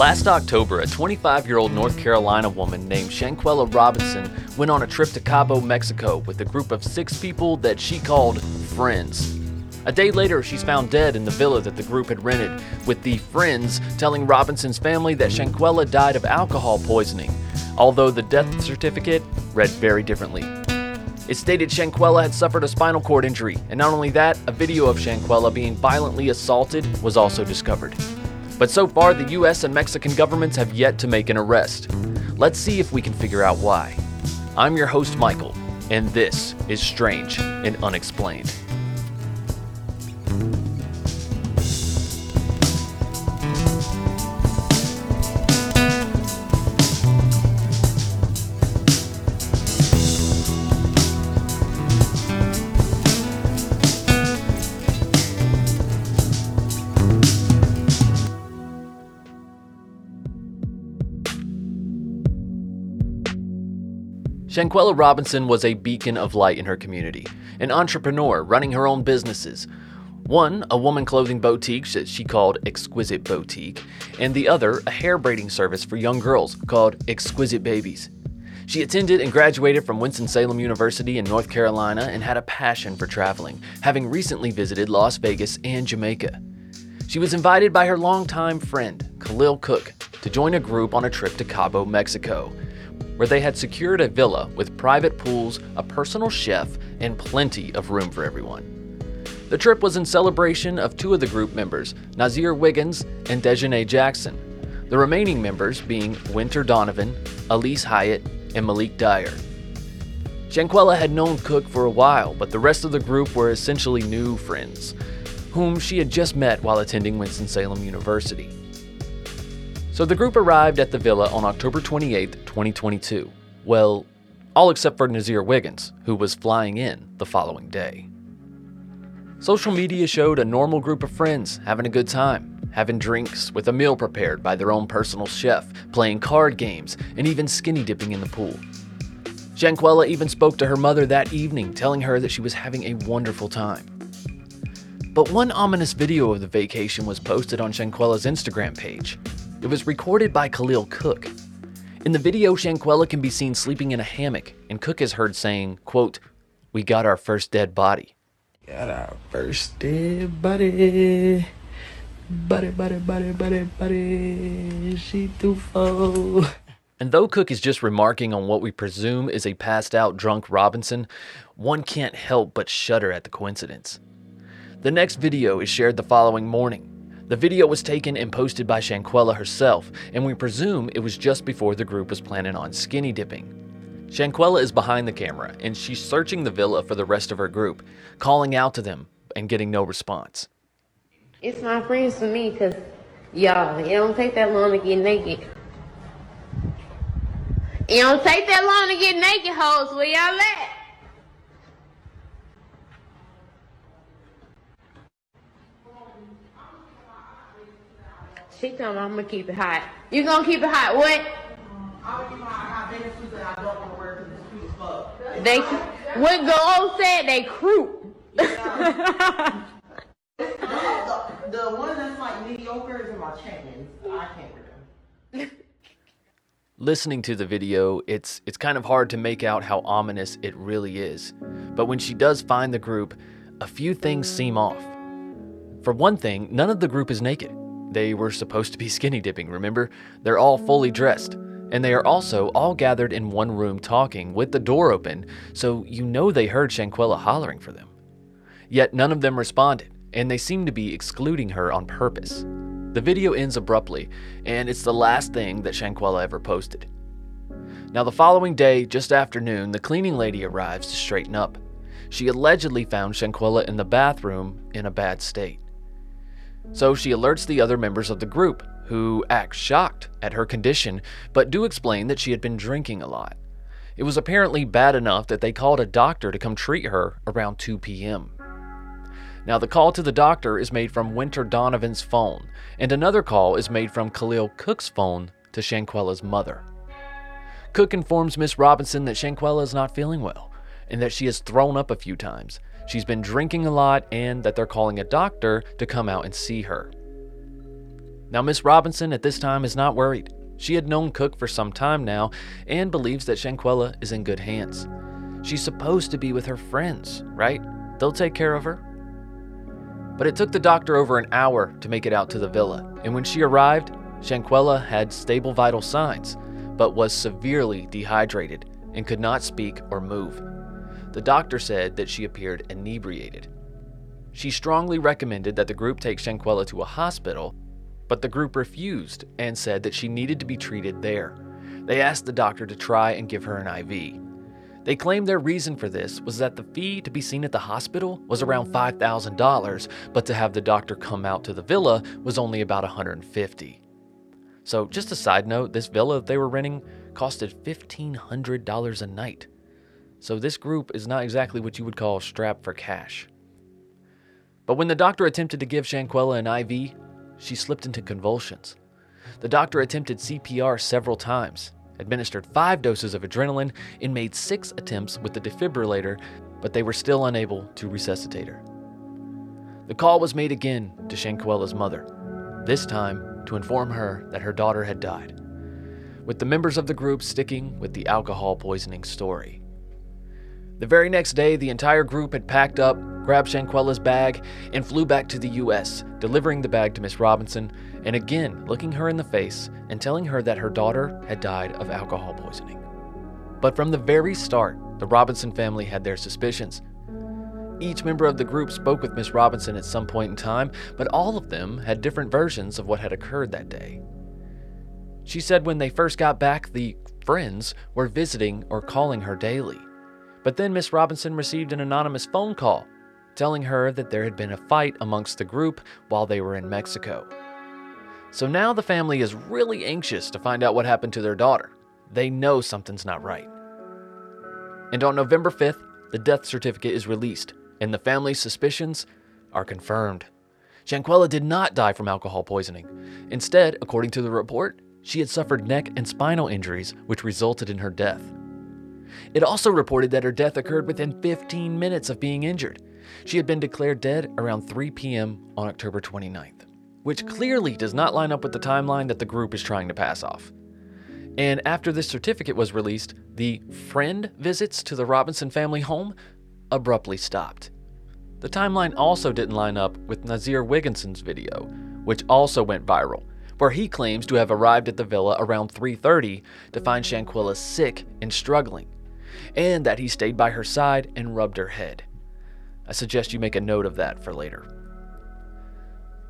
Last October, a 25 year old North Carolina woman named Shanquella Robinson went on a trip to Cabo, Mexico with a group of six people that she called friends. A day later, she's found dead in the villa that the group had rented, with the friends telling Robinson's family that Shanquella died of alcohol poisoning, although the death certificate read very differently. It stated Shanquella had suffered a spinal cord injury, and not only that, a video of Shanquella being violently assaulted was also discovered. But so far, the US and Mexican governments have yet to make an arrest. Let's see if we can figure out why. I'm your host, Michael, and this is Strange and Unexplained. Shanquella Robinson was a beacon of light in her community, an entrepreneur running her own businesses. One, a woman clothing boutique that she called Exquisite Boutique, and the other, a hair braiding service for young girls called Exquisite Babies. She attended and graduated from Winston-Salem University in North Carolina and had a passion for traveling, having recently visited Las Vegas and Jamaica. She was invited by her longtime friend, Khalil Cook, to join a group on a trip to Cabo, Mexico where they had secured a villa with private pools, a personal chef, and plenty of room for everyone. The trip was in celebration of two of the group members, Nazir Wiggins and Dejanay Jackson, the remaining members being Winter Donovan, Elise Hyatt, and Malik Dyer. Shanquella had known Cook for a while, but the rest of the group were essentially new friends, whom she had just met while attending Winston-Salem University. So the group arrived at the villa on October 28, 2022. Well, all except for Nazir Wiggins, who was flying in the following day. Social media showed a normal group of friends having a good time, having drinks with a meal prepared by their own personal chef, playing card games, and even skinny dipping in the pool. Shanquella even spoke to her mother that evening, telling her that she was having a wonderful time. But one ominous video of the vacation was posted on Shanquella's Instagram page, it was recorded by Khalil Cook. In the video, Shanquella can be seen sleeping in a hammock, and Cook is heard saying, quote, We got our first dead body. Got our first dead body. Buddy, buddy, buddy, buddy, buddy. She too full. And though Cook is just remarking on what we presume is a passed out drunk Robinson, one can't help but shudder at the coincidence. The next video is shared the following morning. The video was taken and posted by Shanquella herself, and we presume it was just before the group was planning on skinny dipping. Shanquella is behind the camera, and she's searching the villa for the rest of her group, calling out to them and getting no response. It's my friends for me, because, y'all, it don't take that long to get naked. It don't take that long to get naked, hoes. Where y'all at? She told me I'm gonna keep it hot. You gonna keep it hot? What? I'm gonna keep it hot. I don't want to wear because it's cute as fuck. They, what Go said, they croup. the, the one that's like mediocre is in my chains. I can't wear them. Listening to the video, it's it's kind of hard to make out how ominous it really is. But when she does find the group, a few things seem off. For one thing, none of the group is naked. They were supposed to be skinny dipping, remember? They're all fully dressed. And they are also all gathered in one room talking with the door open, so you know they heard Shanquella hollering for them. Yet none of them responded, and they seem to be excluding her on purpose. The video ends abruptly, and it's the last thing that Shanquella ever posted. Now, the following day, just after noon, the cleaning lady arrives to straighten up. She allegedly found Shanquella in the bathroom in a bad state. So she alerts the other members of the group, who act shocked at her condition, but do explain that she had been drinking a lot. It was apparently bad enough that they called a doctor to come treat her around 2 p.m. Now, the call to the doctor is made from Winter Donovan's phone, and another call is made from Khalil Cook's phone to Shanquella's mother. Cook informs Miss Robinson that Shanquella is not feeling well, and that she has thrown up a few times, she's been drinking a lot, and that they're calling a doctor to come out and see her. Now, Miss Robinson at this time is not worried. She had known Cook for some time now and believes that Shanquella is in good hands. She's supposed to be with her friends, right? They'll take care of her. But it took the doctor over an hour to make it out to the villa, and when she arrived, Shanquella had stable vital signs, but was severely dehydrated and could not speak or move. The doctor said that she appeared inebriated. She strongly recommended that the group take Shanquella to a hospital, but the group refused and said that she needed to be treated there. They asked the doctor to try and give her an IV. They claimed their reason for this was that the fee to be seen at the hospital was around $5,000, but to have the doctor come out to the villa was only about 150. So, just a side note, this villa they were renting costed $1,500 a night. So, this group is not exactly what you would call strapped for cash. But when the doctor attempted to give Shanquella an IV, she slipped into convulsions. The doctor attempted CPR several times, administered five doses of adrenaline, and made six attempts with the defibrillator, but they were still unable to resuscitate her. The call was made again to Shanquella's mother, this time to inform her that her daughter had died, with the members of the group sticking with the alcohol poisoning story. The very next day, the entire group had packed up, grabbed Shanquella's bag, and flew back to the U.S., delivering the bag to Miss Robinson, and again looking her in the face and telling her that her daughter had died of alcohol poisoning. But from the very start, the Robinson family had their suspicions. Each member of the group spoke with Miss Robinson at some point in time, but all of them had different versions of what had occurred that day. She said when they first got back, the friends were visiting or calling her daily. But then Miss Robinson received an anonymous phone call telling her that there had been a fight amongst the group while they were in Mexico. So now the family is really anxious to find out what happened to their daughter. They know something's not right. And on November 5th, the death certificate is released, and the family's suspicions are confirmed. Shanquella did not die from alcohol poisoning. Instead, according to the report, she had suffered neck and spinal injuries, which resulted in her death. It also reported that her death occurred within 15 minutes of being injured. She had been declared dead around 3 p.m. on October 29th, which clearly does not line up with the timeline that the group is trying to pass off. And after this certificate was released, the friend visits to the Robinson family home abruptly stopped. The timeline also didn't line up with Nazir Wigginson's video, which also went viral, where he claims to have arrived at the villa around 3:30 to find Shanquella sick and struggling, and that he stayed by her side and rubbed her head. I suggest you make a note of that for later.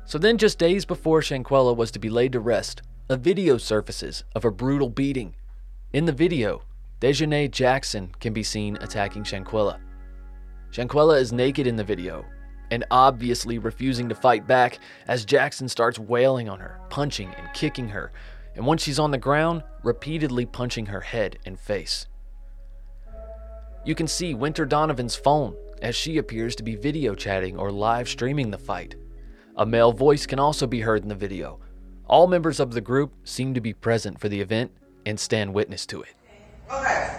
So then, just days before Shanquella was to be laid to rest, a video surfaces of a brutal beating. In the video, Dejanay Jackson can be seen attacking Shanquella. Shanquella is naked in the video and obviously refusing to fight back as Jackson starts wailing on her, punching and kicking her, and once she's on the ground, repeatedly punching her head and face. You can see Winter Donovan's phone as she appears to be video chatting or live streaming the fight. A male voice can also be heard in the video. All members of the group seem to be present for the event and stand witness to it. Okay.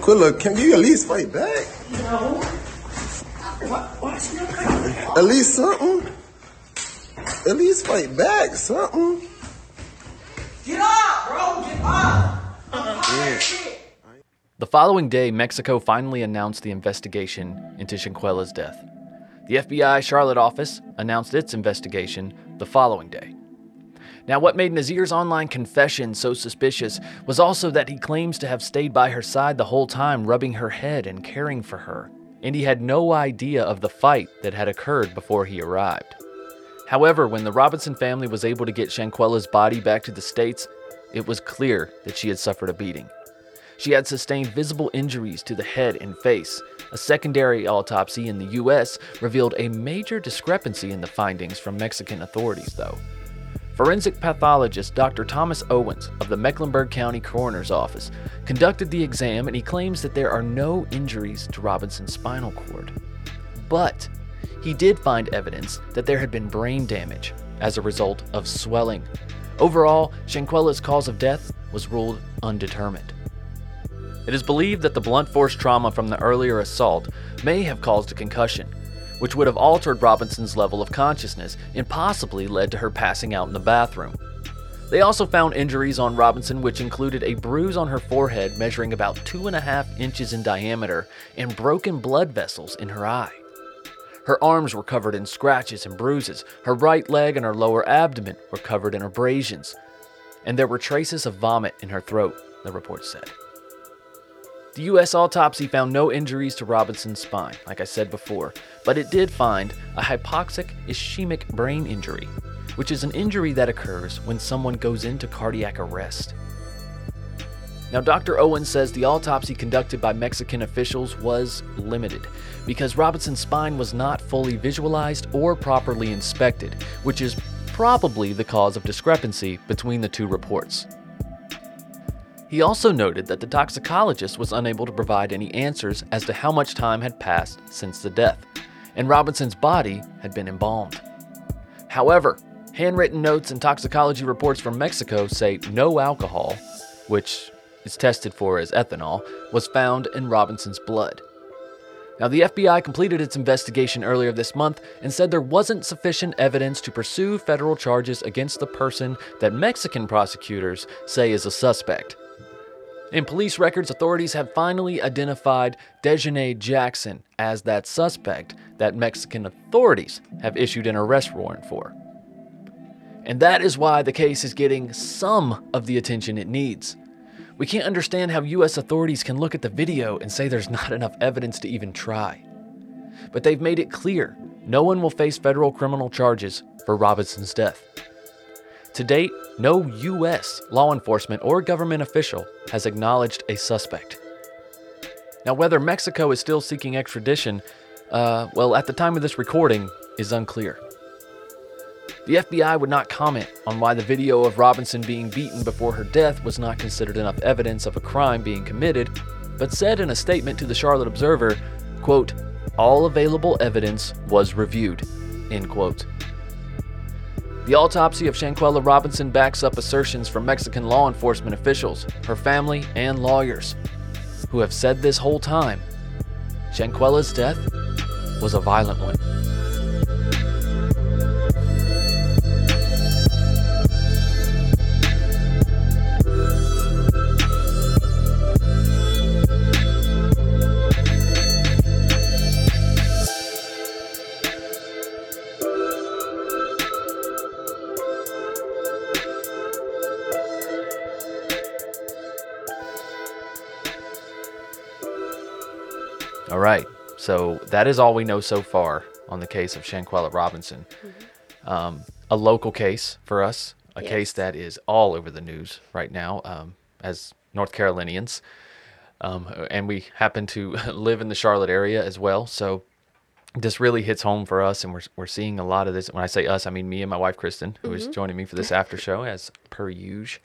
Quilla, can you at least fight back? No. What, what's your At least something? At least fight back, something. Get up, bro. Get up. I'm shit. The following day, Mexico finally announced the investigation into Shanquella's death. The FBI Charlotte office announced its investigation the following day. Now, what made Nazir's online confession so suspicious was also that he claims to have stayed by her side the whole time, rubbing her head and caring for her, and he had no idea of the fight that had occurred before he arrived. However, when the Robinson family was able to get Shanquella's body back to the States, it was clear that she had suffered a beating. She had sustained visible injuries to the head and face. A secondary autopsy in the U.S. revealed a major discrepancy in the findings from Mexican authorities, though. Forensic pathologist Dr. Thomas Owens of the Mecklenburg County Coroner's Office conducted the exam and he claims that there are no injuries to Robinson's spinal cord. But he did find evidence that there had been brain damage as a result of swelling. Overall, Shanquella's cause of death was ruled undetermined. It is believed that the blunt force trauma from the earlier assault may have caused a concussion, which would have altered Robinson's level of consciousness and possibly led to her passing out in the bathroom. They also found injuries on Robinson, which included a bruise on her forehead measuring about two and a half inches in diameter and broken blood vessels in her eye. Her arms were covered in scratches and bruises. Her right leg and her lower abdomen were covered in abrasions. And there were traces of vomit in her throat, the report said. The U.S. autopsy found no injuries to Robinson's spine, like I said before, but it did find a hypoxic ischemic brain injury, which is an injury that occurs when someone goes into cardiac arrest. Now, Dr. Owen says the autopsy conducted by Mexican officials was limited because Robinson's spine was not fully visualized or properly inspected, which is probably the cause of discrepancy between the two reports. He also noted that the toxicologist was unable to provide any answers as to how much time had passed since the death, and Robinson's body had been embalmed. However, handwritten notes and toxicology reports from Mexico say no alcohol, which is tested for as ethanol, was found in Robinson's blood. Now, the FBI completed its investigation earlier this month and said there wasn't sufficient evidence to pursue federal charges against the person that Mexican prosecutors say is a suspect. In police records, authorities have finally identified Dejanay Jackson as that suspect that Mexican authorities have issued an arrest warrant for. And that is why the case is getting some of the attention it needs. We can't understand how US authorities can look at the video and say there's not enough evidence to even try. But they've made it clear no one will face federal criminal charges for Robinson's death. To date, no U.S. law enforcement or government official has acknowledged a suspect. Now, whether Mexico is still seeking extradition, uh, well, at the time of this recording, is unclear. The FBI would not comment on why the video of Robinson being beaten before her death was not considered enough evidence of a crime being committed, but said in a statement to the Charlotte Observer, quote, all available evidence was reviewed, end quote. The autopsy of Shanquella Robinson backs up assertions from Mexican law enforcement officials, her family, and lawyers, who have said this whole time Shanquella's death was a violent one. That is all we know so far on the case of Shanquella Robinson. Um, a local case for us, a Yes. case that is all over the news right now um, as North Carolinians. Um, and we happen to live in the Charlotte area as well. So this really hits home for us. And we're, we're seeing a lot of this. When I say us, I mean me and my wife, Kristen, who is joining me for this after show as per usual.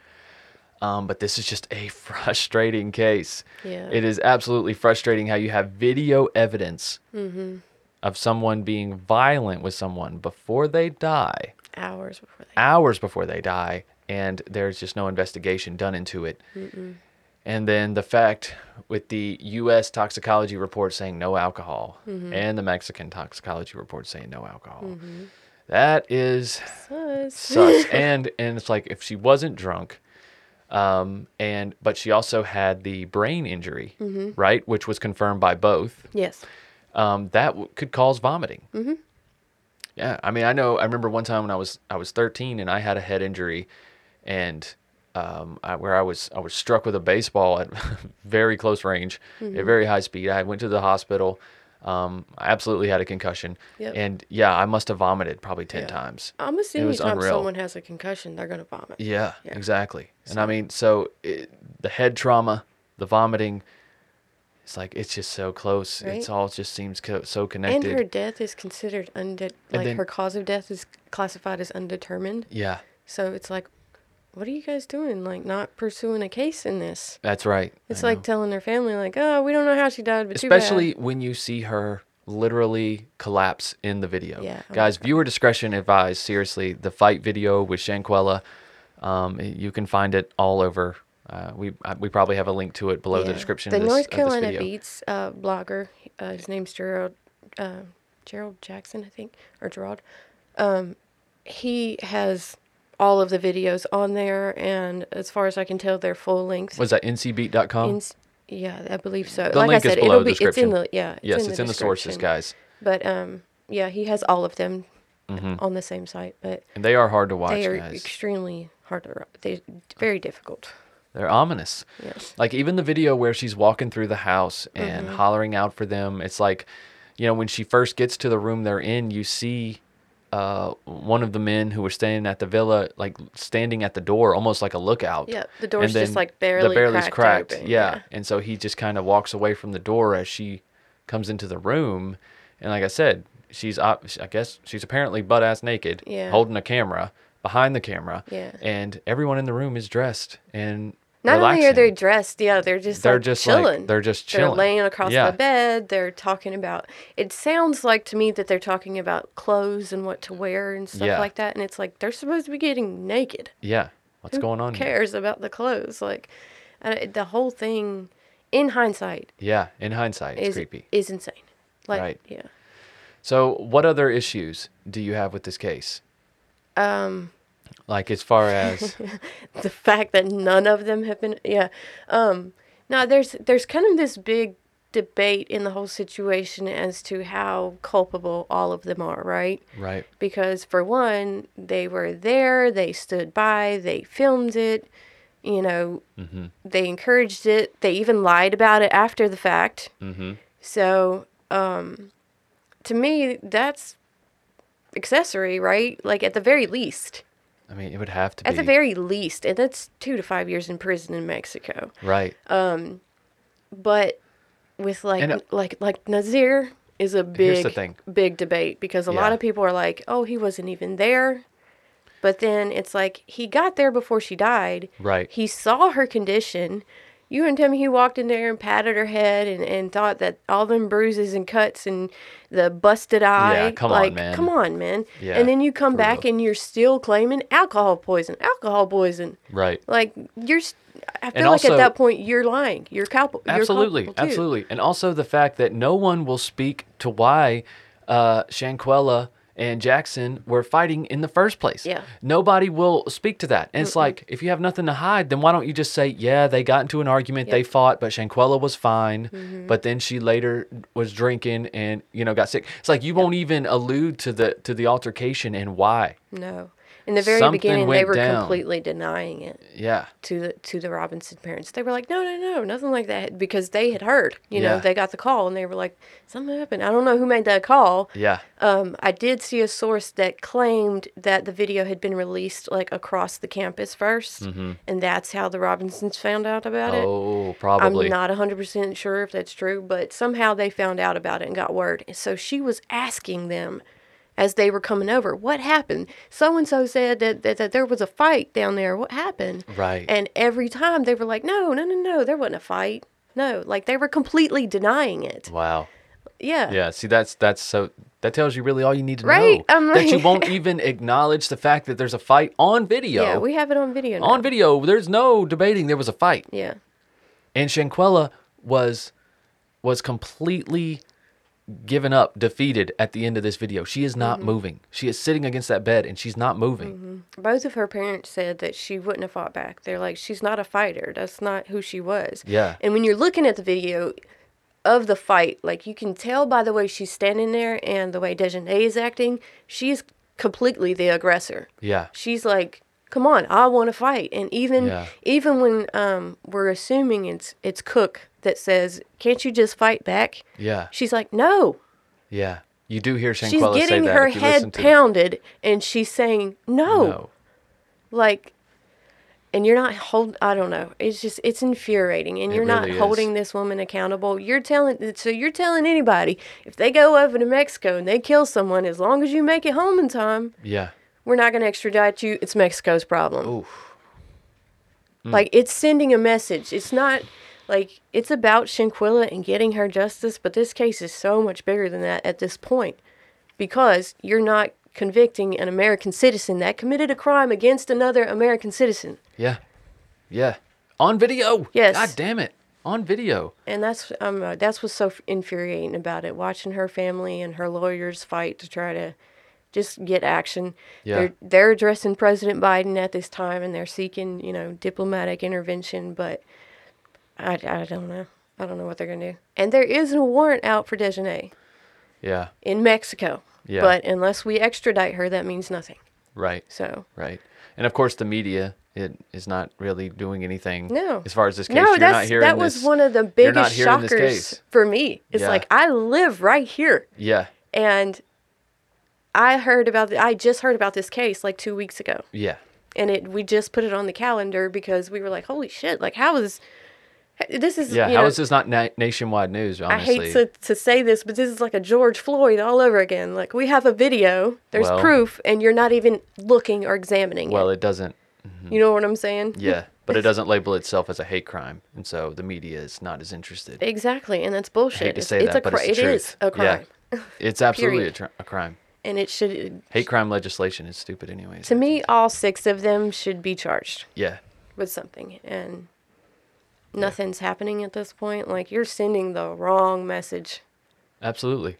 Um, but this is just a frustrating case. Yeah. It is absolutely frustrating how you have video evidence mm-hmm. of someone being violent with someone before they die, Hours before they. hours before they die, and there's just no investigation done into it. And then the fact with the U.S. toxicology report saying no alcohol mm-hmm. and the Mexican toxicology report saying no alcohol. Mm-hmm. That is Sus. sus. and and it's like if she wasn't drunk, um, and but she also had the brain injury, right, which was confirmed by both. Yes. Um, that w- could cause vomiting. Mm-hmm. Yeah, I mean, I know. I remember one time when I was I was 13 and I had a head injury, and um, I, where I was I was struck with a baseball at very close range, at very high speed. I went to the hospital. Um, I absolutely had a concussion, Yep. and yeah, I must have vomited probably 10 Yeah. times. Almost any was time unreal. someone has a concussion, they're gonna vomit. Yeah, Yeah. exactly. And I mean, so it, the head trauma, the vomiting, it's like it's just so close. It's all just seems co- so connected. And her death is considered unde- like then- her cause of death is classified as undetermined. yeah, So it's like, what are you guys doing? Like not pursuing a case in this? that's right. It's I like know. telling their family, like, oh, we don't know how she died, but especially when you see her literally collapse in the video. Yeah, oh Guys, viewer discretion advised. Seriously, the fight video with Shanquella, um, you can find it all over. Uh, we I, we probably have a link to it below the description The this, North Carolina. Beats uh, blogger, uh, his name's Gerald uh, Gerald Jackson, I think, or Gerald. Um, he has all of the videos on there, and as far as I can tell, they're full length. Was that ncbeat.com? Ins- yeah, I believe so. the like link I said, is below the be it's in the yeah. It's yes, in it's the in the sources, guys. But um, yeah, he has all of them Mm-hmm. on the same site. But And they are hard to watch, they are guys. extremely hard to. They very difficult. They're ominous. Yes. Like even the video where she's walking through the house and Mm-hmm. hollering out for them, it's like, you know, when she first gets to the room they're in, you see uh, one of the men who were standing at the villa, like standing at the door, almost like a lookout. Yeah, the door's just, like, barely the barely's cracked cracked. Yeah. yeah. and so he just kind of walks away from the door as she comes into the room, and like I said, she's I guess she's apparently butt ass naked, Yeah. holding a camera behind the camera, Yeah. and everyone in the room is dressed and Not only are they dressed, yeah, they're just They're like just, like- chilling. they're just They're chilling. laying across Yeah. the bed. They're talking about. It sounds like to me that they're talking about clothes and what to wear and stuff Yeah. like that. And it's like they're supposed to be getting naked. Yeah. What's Who going on here? cares about the clothes? Like, uh, the whole thing, in hindsight, Yeah. In hindsight, it's is creepy. is insane. Like, Right. yeah. So, what other issues do you have with this case? Um, Like, as far as, the fact that none of them have been yeah um now there's there's kind of this big debate in the whole situation as to how culpable all of them are right? Right? because for one they were there they stood by they filmed it you know they encouraged it they even lied about it after the fact. Mm-hmm. so um to me that's accessory right? Like at the very least I mean, it would have to be at be. the very least, and that's two to five years in prison in Mexico. right. Um, but with like And, uh, like like Nazir is a Here's the big thing. big debate because a Yeah. lot of people are like, oh, he wasn't even there. But then it's like he got there before she died. Right. He saw her condition. You and tell me he walked in there and patted her head and, and thought that all them bruises and cuts and the busted eye. Yeah, come on, like, man. Come on, man. Yeah, and then you come back and you're still claiming alcohol poison, alcohol poison. Right. Like you're, I feel And like also- at that point you're lying. You're culpable. Absolutely. you're. Absolutely. And also the fact that no one will speak to why uh, Shanquella and Jackson were fighting in the first place. Yeah. Nobody will speak to that. And it's like, if you have nothing to hide, then why don't you just say, yeah, they got into an argument, they fought, but Shanquella was fine. Mm-hmm. But then she later was drinking and, you know, got sick. It's like you won't even allude to the to the altercation and why. No. In the very Something beginning, they were down. completely denying it Yeah. to the to the Robinson parents. They were like, no, no, no, nothing like that, because they had heard. You know, they got the call and they were like, something happened. I don't know who made that call. Yeah. Um, I did see a source that claimed that the video had been released like across the campus 1st and that's how the Robinsons found out about it. Oh, probably. I'm not 100% sure if that's true, but somehow they found out about it and got word. And so she was asking them as they were coming over, what happened? So and so said that, that, that there was a fight down there. What happened? Right. And every time they were like, no, no, no, no, there wasn't a fight. No, like they were completely denying it. Wow. Yeah. Yeah, see that's that's so that tells you really all you need to Right, know. I'm that you won't even acknowledge the fact that there's a fight on video. Yeah, we have it on video now. on video, there's no debating there was a fight. Yeah. And Shanquella was was completely given up, defeated at the end of this video. She is Mm-hmm. not moving. She is sitting against that bed and she's not moving. Both of her parents said that she wouldn't have fought back. They're like, she's not a fighter. That's not who she was. Yeah. And when you're looking at the video of the fight, like you can tell by the way she's standing there and the way Dejanay is acting, she's completely the aggressor. Yeah. She's like, "Come on, I want to fight." And even Yeah. even when um we're assuming it's it's Cook that says, "Can't you just fight back?" Yeah. She's like, "No." Yeah. You do hear She's Shanquella say getting that her if you listen head pounded and she's saying, "No." No. like and you're not hold i don't know it's just it's infuriating and It you're not really is. holding this woman accountable you're telling so you're telling anybody if they go over to mexico and they kill someone as long as you make it home in time Yeah. we're not going to extradite you it's mexico's problem Oof. Mm. like it's sending a message it's not like it's about shanquella and getting her justice but this case is so much bigger than that at this point because you're not convicting an american citizen that committed a crime against another american citizen Yeah. Yeah. On video. Yes. God damn it. on video. And that's um uh, that's what's so infuriating about it. Watching her family and her lawyers fight to try to just get action. Yeah. They're they're addressing President Biden at this time and they're seeking you know diplomatic intervention, but I, I don't know. I don't know what they're gonna do. And there is a warrant out for Dejanay Yeah, in Mexico. Yeah. But unless we extradite her, that means nothing. right, So right. And of course, the media it is not really doing anything. No. as far as this case, no, you're not that's that was this- one of the biggest shockers for me. It's Yeah. like I live right here. Yeah, and I heard about the, I just heard about this case like two weeks ago, yeah, and it we just put it on the calendar because we were like, holy shit! Like, how is this is yeah. you How know, is this not na- nationwide news? I hate to, to say this, but this is like a George Floyd all over again. Like we have a video, there's Well- proof, and you're not even looking or examining well, it. it doesn't. Mm-hmm. You know what I'm saying? Yeah, but it doesn't label itself as a hate crime, and so the media is not as interested. Exactly, and that's bullshit. I hate to say it's that, a but it's the it truth. is a crime, Yeah. It's absolutely a, a crime. and it should. Hate crime legislation is stupid, anyways. To me, all six of them should be charged. yeah, with something and nothing's happening at this point like you're sending the wrong message absolutely,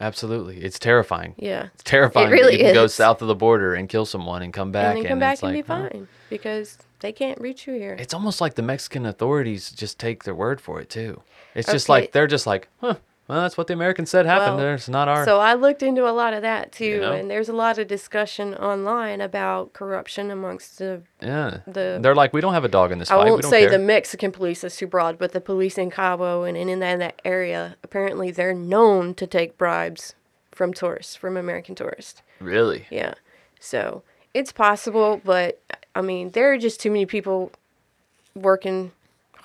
absolutely. It's terrifying. yeah It's terrifying. really that you can go south of the border and kill someone and come back, and come back it's and like, be fine because they can't reach you here It's almost like the Mexican authorities just take their word for it too. It's just like they're just like, huh. Well, that's what the Americans said happened. Well, There's not our. so i looked into a lot of that too know? and there's a lot of discussion online about corruption amongst the yeah. the- they're like, we don't have a dog in this I fight. we won't say care. the Mexican police is too broad, but the police in Cabo and in, in that, that area, apparently they're known to take bribes from tourists, from American tourists. Really? Yeah. So it's possible, but I mean, there are just too many people working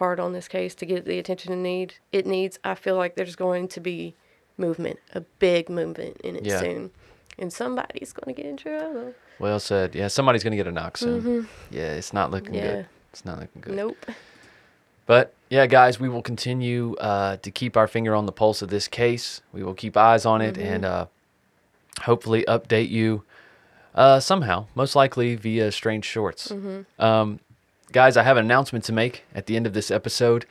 hard on this case to get the attention it need it needs. I feel like there's going to be movement, a big movement in it Yeah. soon. And somebody's gonna get in trouble. Well said. Yeah, somebody's gonna get a knock soon. Yeah, it's not looking Mm-hmm. Yeah. good. It's not looking good. Nope. But yeah, guys, we will continue uh, to keep our finger on the pulse of this case. We will keep eyes on it and uh, hopefully update you uh, somehow, most likely via Strange Shorts. Um, guys, I have an announcement to make at the end of this episode.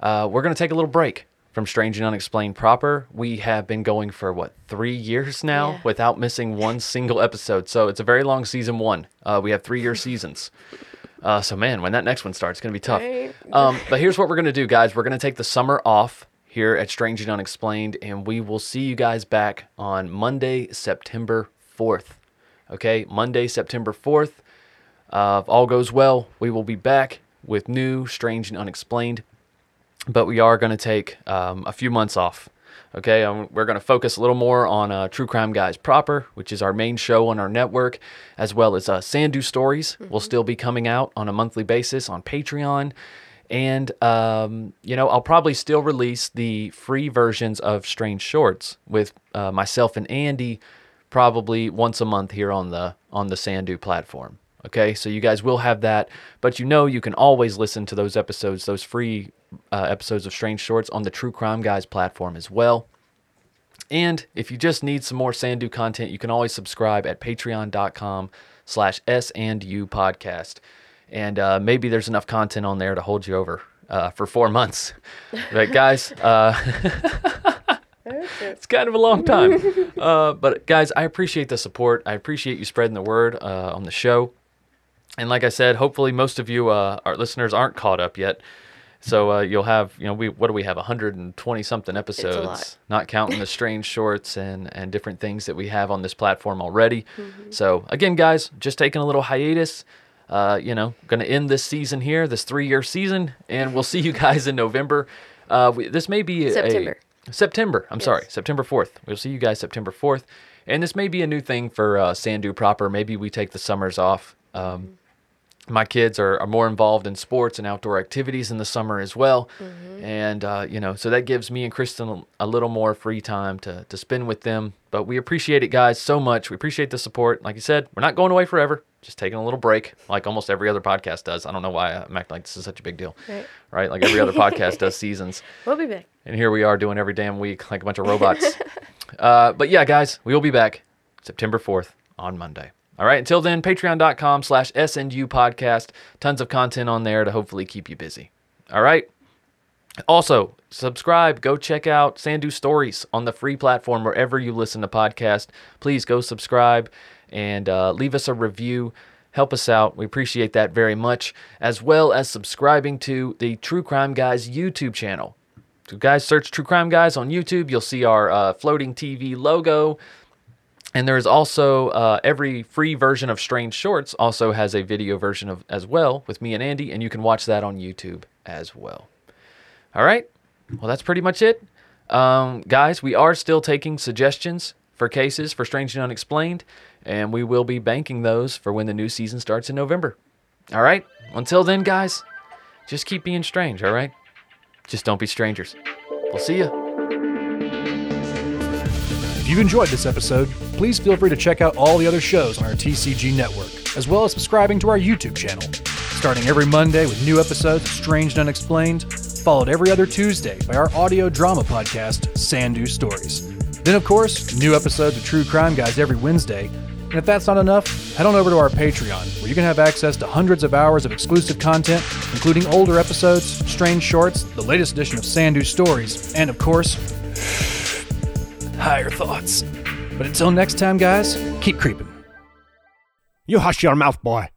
Uh, we're going to take a little break from Strange and Unexplained proper. We have been going for what, three years now Yeah. without missing one single episode. So it's a very long season one. Uh, we have three year seasons. Uh, so man, when that next one starts, it's gonna be tough. Right. Um, but here's what we're gonna do, guys. We're gonna take the summer off here at Strange and Unexplained, and we will see you guys back on Monday, September 4th. Okay, Monday, September 4th. Uh, if all goes well, we will be back with new Strange and Unexplained. But we are going to take um, a few months off. Okay, um, we're going to focus a little more on uh, True Crime Guys proper, which is our main show on our network, as well as uh, Sandu Stories will still be coming out on a monthly basis on Patreon. And, um, you know, I'll probably still release the free versions of Strange Shorts with uh, myself and Andy probably once a month here on the on the Sandu platform. Okay, so you guys will have that, but you know you can always listen to those episodes, those free uh, episodes of Strange Shorts on the True Crime Guys platform as well. And if you just need some more Sandu content, you can always subscribe at patreon.com slash S and U podcast. And uh, maybe there's enough content on there to hold you over uh, for four months. But guys, uh, it's kind of a long time. uh, but guys, I appreciate the support. I appreciate you spreading the word uh, on the show. And like I said, hopefully most of you, uh, our listeners, aren't caught up yet. So uh, you'll have, you know, we what do we have, 120 something episodes, not counting the strange shorts and and different things that we have on this platform already. Mm-hmm. So again, guys, just taking a little hiatus. Uh, you know, going to end this season here, this three-year season, and we'll see you guys in November. Uh, we, this may be a- September. September. I'm sorry, September 4th. We'll see you guys September 4th. And this may be a new thing for uh, Sandu proper. Maybe we take the summers off. Um, my kids are, are more involved in sports and outdoor activities in the summer as well. And, uh, you know, so that gives me and Kristen a little more free time to, to spend with them. But we appreciate it, guys, so much. We appreciate the support. Like you said, we're not going away forever, just taking a little break, like almost every other podcast does. I don't know why I'm acting like this is such a big deal, Right. right? Like every other podcast does seasons. We'll be back. And here we are doing every damn week like a bunch of robots. uh, but yeah, guys, we will be back September 4th on Monday. All right, until then, patreon.com slash SNU podcast. Tons of content on there to hopefully keep you busy. All right, Also, subscribe. Go check out Sandu Stories on the free platform wherever you listen to podcasts. Please go subscribe and uh, leave us a review. Help us out. We appreciate that very much, as well as subscribing to the True Crime Guys YouTube channel. So, guys, search True Crime Guys on YouTube. You'll see our uh, floating TV logo. And there is also uh, every free version of Strange Shorts also has a video version of as well with me and Andy, and you can watch that on YouTube as well. All right. Well, that's pretty much it. Um, guys, we are still taking suggestions for cases for Strange and Unexplained, and we will be banking those for when the new season starts in November. All right. Until then, guys, just keep being strange. All right. Just don't be strangers. We'll see you. If you enjoyed this episode, please feel free to check out all the other shows on our TCG network, as well as subscribing to our YouTube channel. Starting every Monday with new episodes of Strange and Unexplained, followed every other Tuesday by our audio drama podcast, Sandu Stories. Then, of course, new episodes of True Crime Guys every Wednesday. And if that's not enough, head on over to our Patreon, where you can have access to hundreds of hours of exclusive content, including older episodes, strange shorts, the latest edition of Sandu Stories, and of course, higher thoughts. But until next time, guys, keep creeping. You hush your mouth, boy.